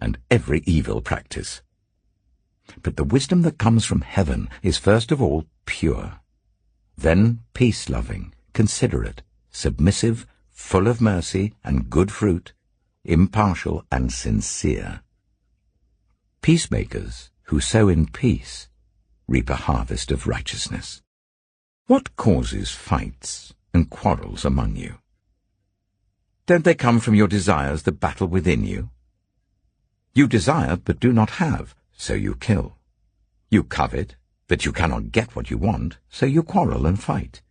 and every evil practice. But the wisdom that comes from heaven is first of all pure, then peace-loving, considerate, submissive, full of mercy and good fruit, impartial and sincere. Peacemakers who sow in peace reap a harvest of righteousness. What causes fights and quarrels among you? Don't they come from your desires that battle within you? You desire but do not have, so you kill. You covet, but you cannot get what you want, so you quarrel and fight.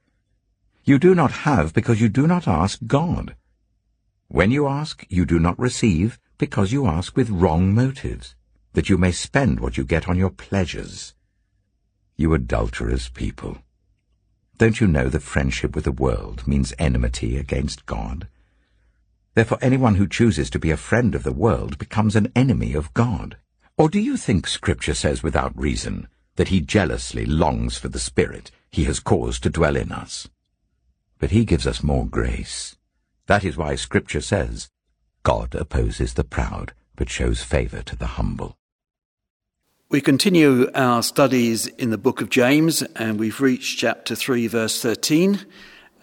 You do not have because you do not ask God. When you ask, you do not receive because you ask with wrong motives, that you may spend what you get on your pleasures. You adulterous people. Don't you know that friendship with the world means enmity against God? Therefore anyone who chooses to be a friend of the world becomes an enemy of God. Or do you think Scripture says without reason that he jealously longs for the Spirit he has caused to dwell in us? But he gives us more grace. That is why Scripture says, God opposes the proud, but shows favour to the humble. We continue our studies in the book of James, and we've reached chapter 3, verse 13,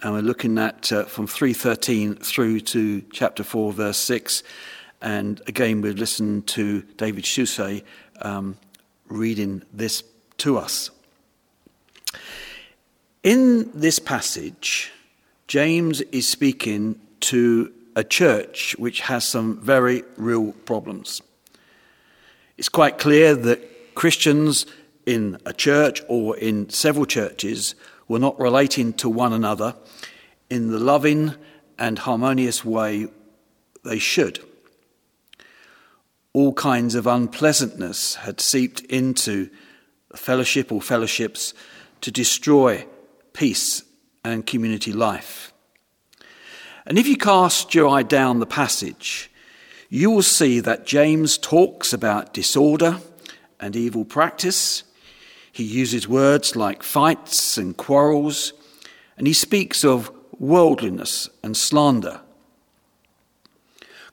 and we're looking at uh, from 3.13 through to chapter 4, verse 6. And again, we've listened to David Shusay um, reading this to us. In this passage, James is speaking to a church which has some very real problems. It's quite clear that Christians in a church or in several churches were not relating to one another in the loving and harmonious way they should. All kinds of unpleasantness had seeped into the fellowship or fellowships to destroy peace and community life. And if you cast your eye down the passage, you will see that James talks about disorder and evil practice. He uses words like fights and quarrels, and he speaks of worldliness and slander.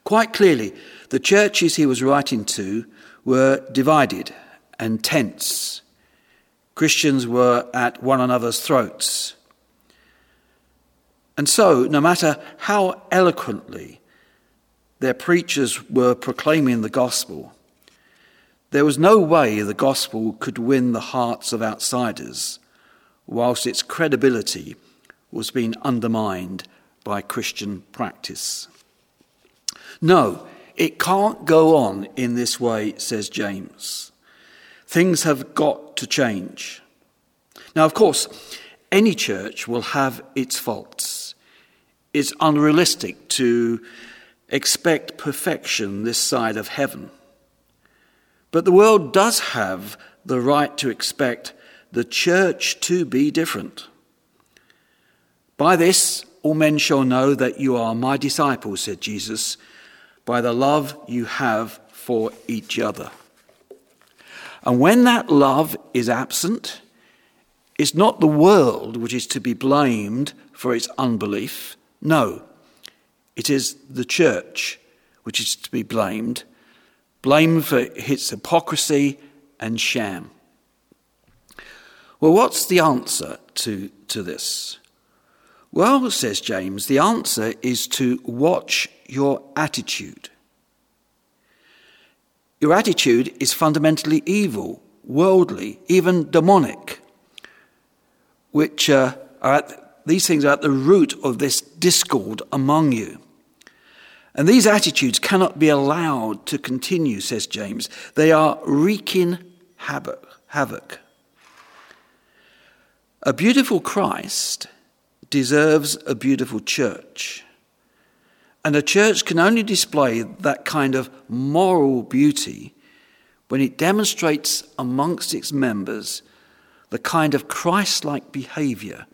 Quite clearly, the churches he was writing to were divided and tense. Christians were at one another's throats. And so, no matter how eloquently their preachers were proclaiming the gospel, there was no way the gospel could win the hearts of outsiders whilst its credibility was being undermined by Christian practice. No, it can't go on in this way, says James. Things have got to change. Now, of course, any church will have its faults. It's unrealistic to expect perfection this side of heaven. But the world does have the right to expect the church to be different. By this, all men shall know that you are my disciples, said Jesus, by the love you have for each other. And when that love is absent, it's not the world which is to be blamed for its unbelief. No, it is the church which is to be blamed blamed for its hypocrisy and sham. Well, what's the answer to, to this? Well, says James, the answer is to watch your attitude. Your attitude is fundamentally evil, worldly, even demonic, which uh, are at, these things are at the root of this discord among you. And these attitudes cannot be allowed to continue, says James. They are wreaking havoc. havoc. A beautiful Christ deserves a beautiful church. And a church can only display that kind of moral beauty when it demonstrates amongst its members the kind of Christ like behavior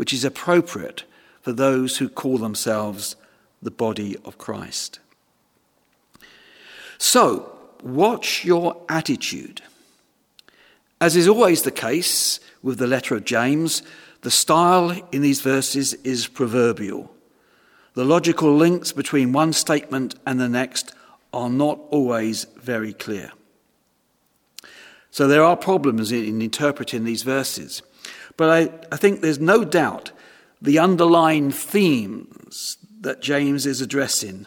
which is appropriate for those who call themselves the body of Christ. So, watch your attitude. As is always the case with the letter of James, the style in these verses is proverbial. The logical links between one statement and the next are not always very clear. So there are problems in, interpreting these verses. But I, I think there's no doubt the underlying themes that James is addressing.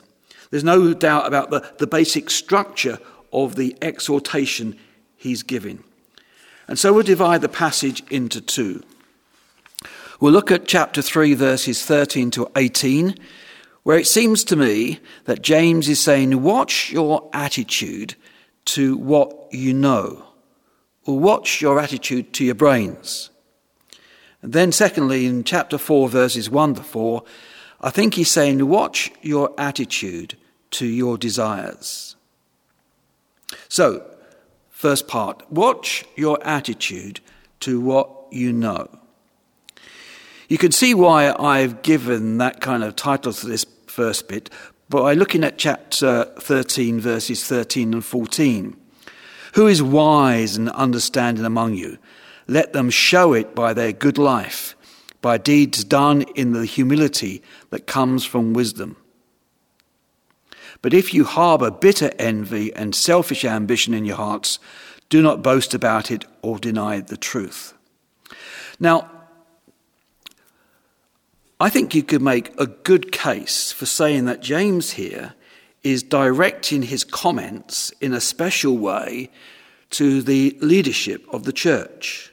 There's no doubt about the, the basic structure of the exhortation he's giving. And so we'll divide the passage into two. We'll look at chapter 3, verses 13 to 18, where it seems to me that James is saying, Watch your attitude to what you know, or watch your attitude to your brains. And then, secondly, in chapter 4, verses 1 to 4, I think he's saying, Watch your attitude to your desires. So, first part, watch your attitude to what you know. You can see why I've given that kind of title to this first bit by looking at chapter 13, verses 13 and 14. Who is wise and understanding among you? Let them show it by their good life, by deeds done in the humility that comes from wisdom. But if you harbor bitter envy and selfish ambition in your hearts, do not boast about it or deny the truth. Now, I think you could make a good case for saying that James here is directing his comments in a special way to the leadership of the church.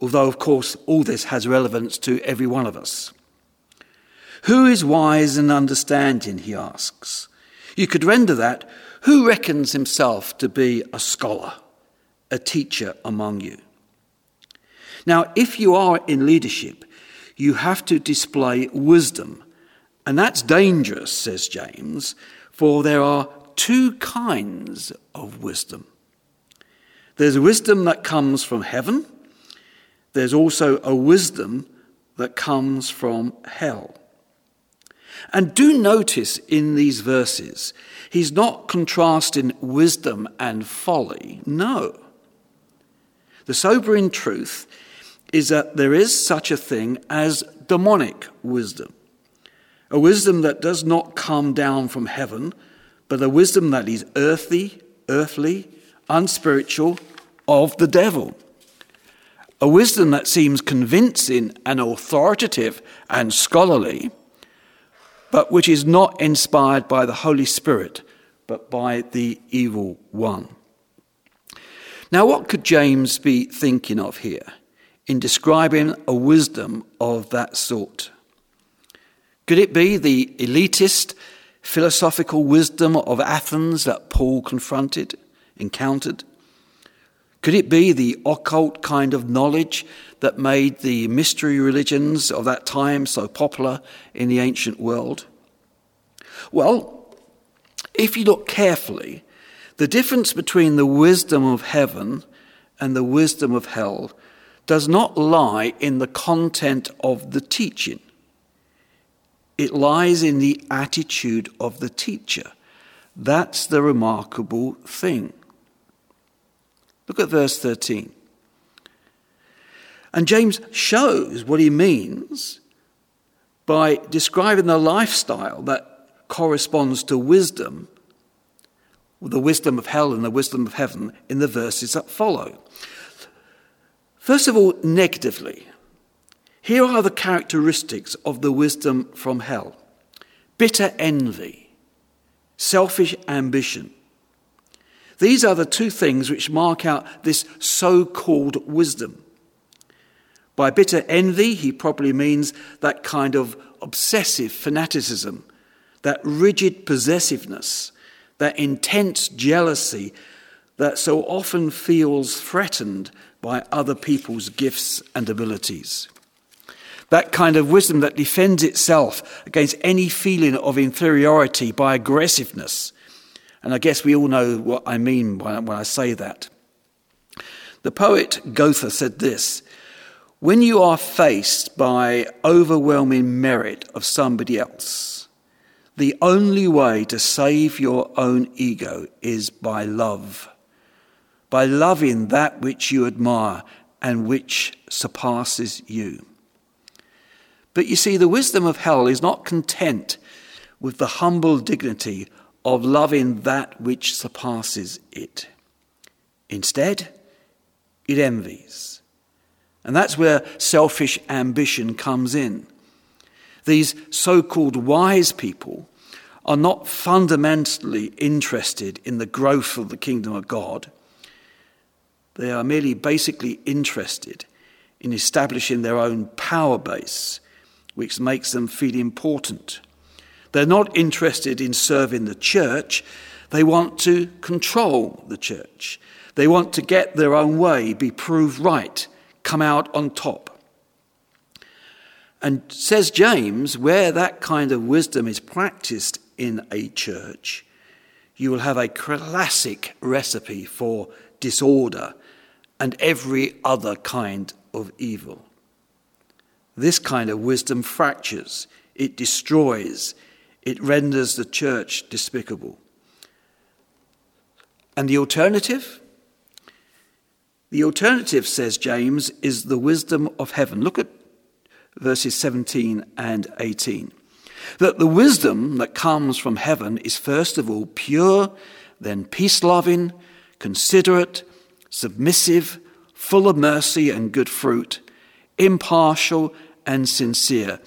Although, of course, all this has relevance to every one of us. Who is wise and understanding, he asks. You could render that, who reckons himself to be a scholar, a teacher among you? Now, if you are in leadership, you have to display wisdom. And that's dangerous, says James, for there are two kinds of wisdom. There's wisdom that comes from heaven, there's also a wisdom that comes from hell. And do notice in these verses, he's not contrasting wisdom and folly. No. The sobering truth is that there is such a thing as demonic wisdom. A wisdom that does not come down from heaven, but a wisdom that is earthly, earthly, unspiritual, of the devil. A wisdom that seems convincing and authoritative and scholarly, but which is not inspired by the Holy Spirit, but by the evil one. Now, what could James be thinking of here? in describing a wisdom of that sort? Could it be the elitist philosophical wisdom of Athens that Paul confronted, encountered? Could it be the occult kind of knowledge that made the mystery religions of that time so popular in the ancient world? Well, if you look carefully, the difference between the wisdom of heaven and the wisdom of hell does not lie in the content of the teaching. It lies in the attitude of the teacher. That's the remarkable thing. Look at verse 13. And James shows what he means by describing the lifestyle that corresponds to wisdom, the wisdom of hell and the wisdom of heaven, in the verses that follow. First of all, negatively, here are the characteristics of the wisdom from hell bitter envy, selfish ambition. These are the two things which mark out this so called wisdom. By bitter envy, he probably means that kind of obsessive fanaticism, that rigid possessiveness, that intense jealousy that so often feels threatened by other people's gifts and abilities. That kind of wisdom that defends itself against any feeling of inferiority by aggressiveness. And I guess we all know what I mean when I say that. The poet Goethe said this When you are faced by overwhelming merit of somebody else, the only way to save your own ego is by love, by loving that which you admire and which surpasses you. But you see, the wisdom of hell is not content with the humble dignity of loving that which surpasses it. Instead, it envies. And that's where selfish ambition comes in. These so called wise people are not fundamentally interested in the growth of the kingdom of God. They are merely basically interested in establishing their own power base, which makes them feel important. They're not interested in serving the church, they want to control the church. They want to get their own way, be proved right, come out on top. And says James, where that kind of wisdom is practiced in a church, you will have a classic recipe for disorder and every other kind of evil. This kind of wisdom fractures, it destroys, it renders the church despicable. And the alternative? The alternative, says James, is the wisdom of heaven. Look at verses 17 and 18. That the wisdom that comes from heaven is first of all pure, then peace loving, considerate, submissive, full of mercy and good fruit, impartial and sincere.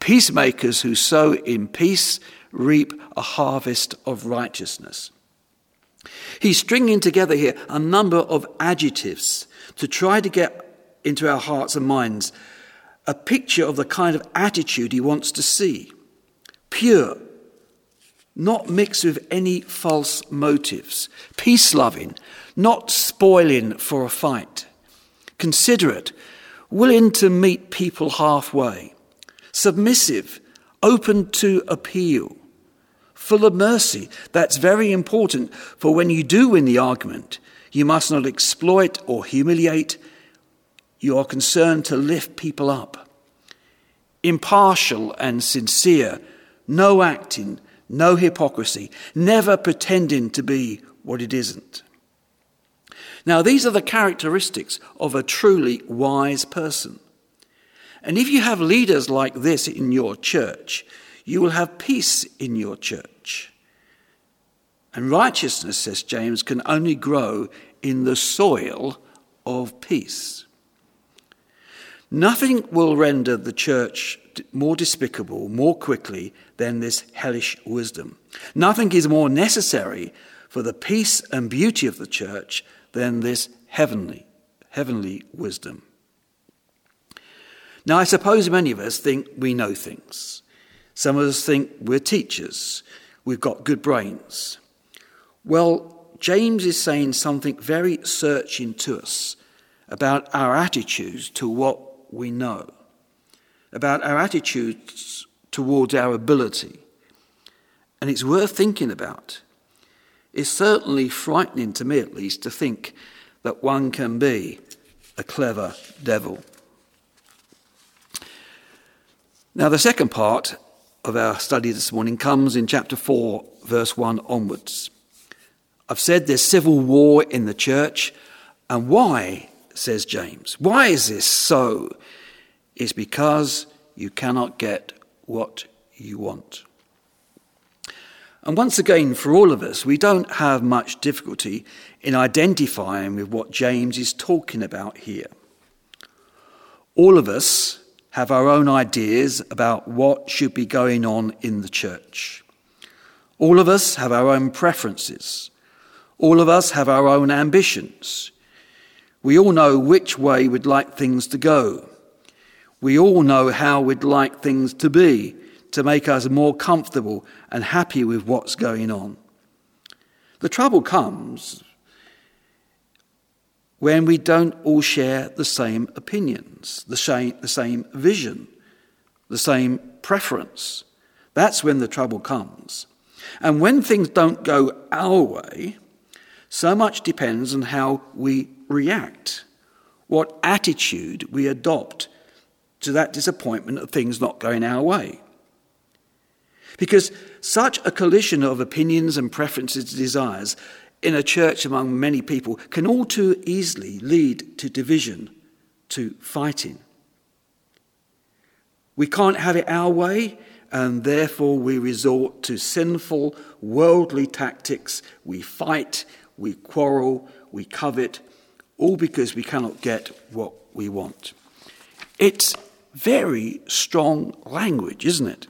Peacemakers who sow in peace reap a harvest of righteousness. He's stringing together here a number of adjectives to try to get into our hearts and minds a picture of the kind of attitude he wants to see. Pure, not mixed with any false motives. Peace loving, not spoiling for a fight. Considerate, willing to meet people halfway. Submissive, open to appeal full of mercy. That's very important, for when you do win the argument, you must not exploit or humiliate. You are concerned to lift people up. Impartial and sincere, no acting, no hypocrisy, never pretending to be what it isn't. Now, these are the characteristics of a truly wise person. And if you have leaders like this in your church, you will have peace in your church. And righteousness, says James, can only grow in the soil of peace. Nothing will render the church more despicable more quickly than this hellish wisdom. Nothing is more necessary for the peace and beauty of the church than this heavenly, heavenly wisdom. Now, I suppose many of us think we know things. Some of us think we're teachers, we've got good brains. Well, James is saying something very searching to us about our attitudes to what we know, about our attitudes towards our ability. And it's worth thinking about. It's certainly frightening to me, at least, to think that one can be a clever devil. Now, the second part of our study this morning comes in chapter 4, verse 1 onwards. I've said there's civil war in the church. And why, says James? Why is this so? It's because you cannot get what you want. And once again, for all of us, we don't have much difficulty in identifying with what James is talking about here. All of us have our own ideas about what should be going on in the church. All of us have our own preferences. All of us have our own ambitions. We all know which way we'd like things to go. We all know how we'd like things to be to make us more comfortable and happy with what's going on. The trouble comes when we don't all share the same opinions, the same, the same vision the same preference. That's when the trouble comes. And when things don't go our way, so much depends on how we react, what attitude we adopt to that disappointment of things not going our way. Because such a collision of opinions and preferences and desires in a church among many people can all too easily lead to division, to fighting. We can't have it our way, and therefore we resort to sinful, worldly tactics. We fight, we quarrel, we covet, all because we cannot get what we want. It's very strong language, isn't it?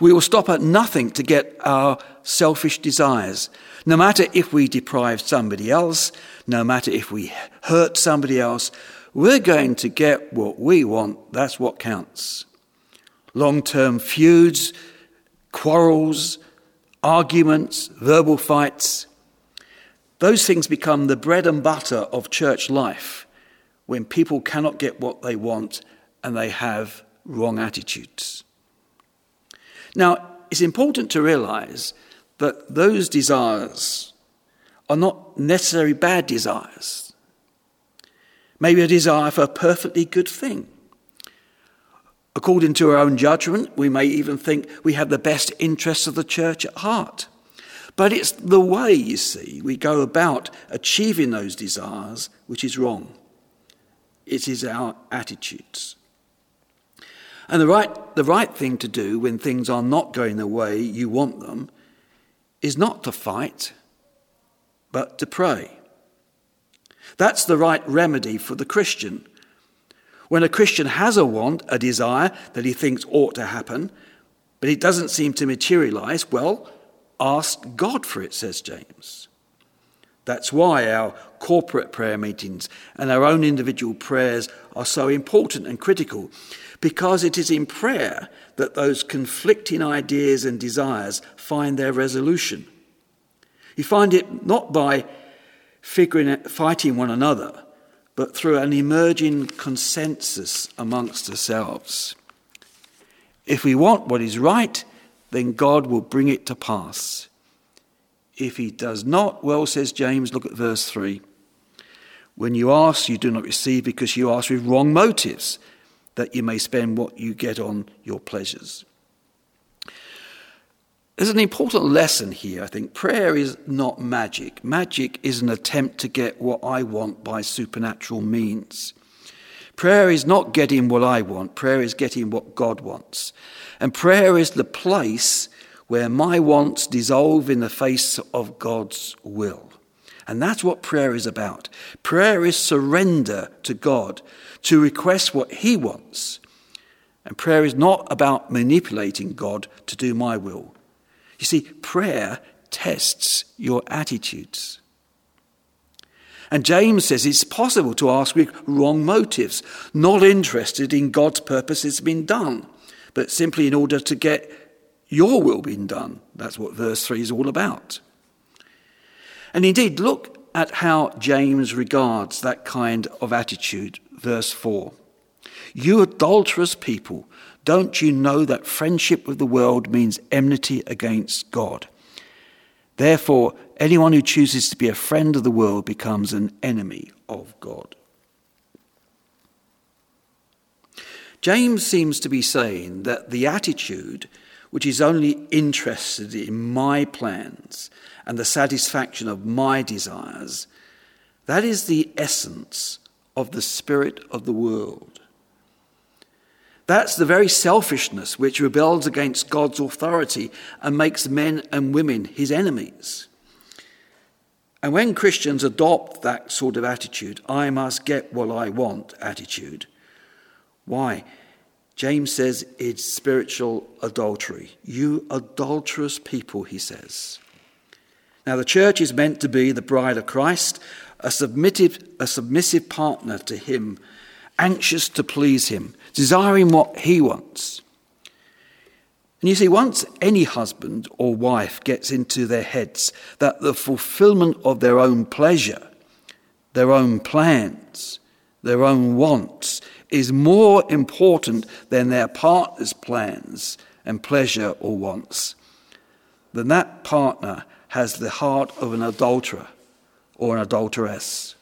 We will stop at nothing to get our selfish desires, no matter if we deprive somebody else, no matter if we hurt somebody else, we're going to get what we want. That's what counts. Long term feuds, quarrels, arguments, verbal fights, those things become the bread and butter of church life when people cannot get what they want and they have wrong attitudes. Now, it's important to realize that those desires are not necessarily bad desires. Maybe a desire for a perfectly good thing. According to our own judgment, we may even think we have the best interests of the church at heart. But it's the way, you see, we go about achieving those desires which is wrong. It is our attitudes. And the right, the right thing to do when things are not going the way you want them is not to fight, but to pray. That's the right remedy for the Christian. When a Christian has a want, a desire that he thinks ought to happen, but it doesn't seem to materialize, well, ask God for it, says James. That's why our corporate prayer meetings and our own individual prayers are so important and critical because it is in prayer that those conflicting ideas and desires find their resolution. You find it not by figuring out, fighting one another, but through an emerging consensus amongst ourselves. If we want what is right, then God will bring it to pass. If he does not, well, says James, look at verse 3. When you ask, you do not receive because you ask with wrong motives that you may spend what you get on your pleasures. There's an important lesson here, I think. Prayer is not magic. Magic is an attempt to get what I want by supernatural means. Prayer is not getting what I want, prayer is getting what God wants. And prayer is the place where my wants dissolve in the face of God's will. And that's what prayer is about. Prayer is surrender to God to request what He wants. And prayer is not about manipulating God to do my will. You see, prayer tests your attitudes. And James says it's possible to ask with wrong motives, not interested in God's purposes being done, but simply in order to get your will being done. That's what verse 3 is all about. And indeed, look at how James regards that kind of attitude verse 4. You adulterous people, don't you know that friendship with the world means enmity against God? Therefore, anyone who chooses to be a friend of the world becomes an enemy of God. James seems to be saying that the attitude which is only interested in my plans and the satisfaction of my desires, that is the essence of the spirit of the world. That's the very selfishness which rebels against God's authority and makes men and women his enemies. And when Christians adopt that sort of attitude, I must get what I want attitude, why? James says it's spiritual adultery. You adulterous people, he says. Now, the church is meant to be the bride of Christ, a submissive, a submissive partner to him, anxious to please him, desiring what he wants. And you see, once any husband or wife gets into their heads that the fulfillment of their own pleasure, their own plans, their own wants is more important than their partner's plans and pleasure or wants, then that partner has the heart of an adulterer or an adulteress.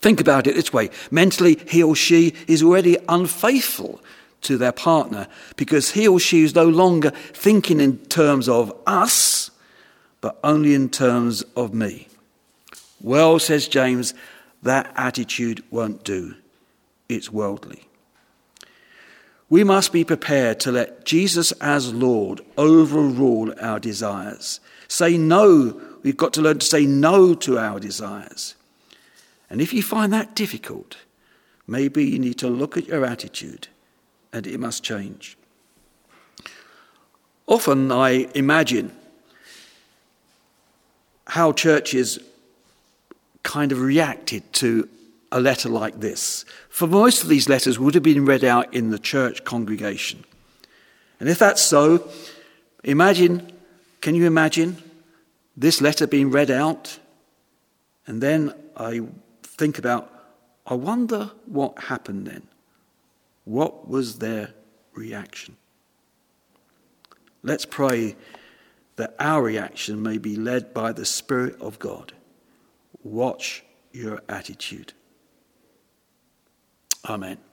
Think about it this way mentally, he or she is already unfaithful to their partner because he or she is no longer thinking in terms of us, but only in terms of me. Well, says James, that attitude won't do. It's worldly. We must be prepared to let Jesus as Lord overrule our desires. Say no. We've got to learn to say no to our desires. And if you find that difficult, maybe you need to look at your attitude and it must change. Often I imagine how churches kind of reacted to a letter like this. For most of these letters would have been read out in the church congregation. And if that's so, imagine, can you imagine this letter being read out? And then I think about, I wonder what happened then. What was their reaction? Let's pray that our reaction may be led by the Spirit of God. Watch your attitude. Amen.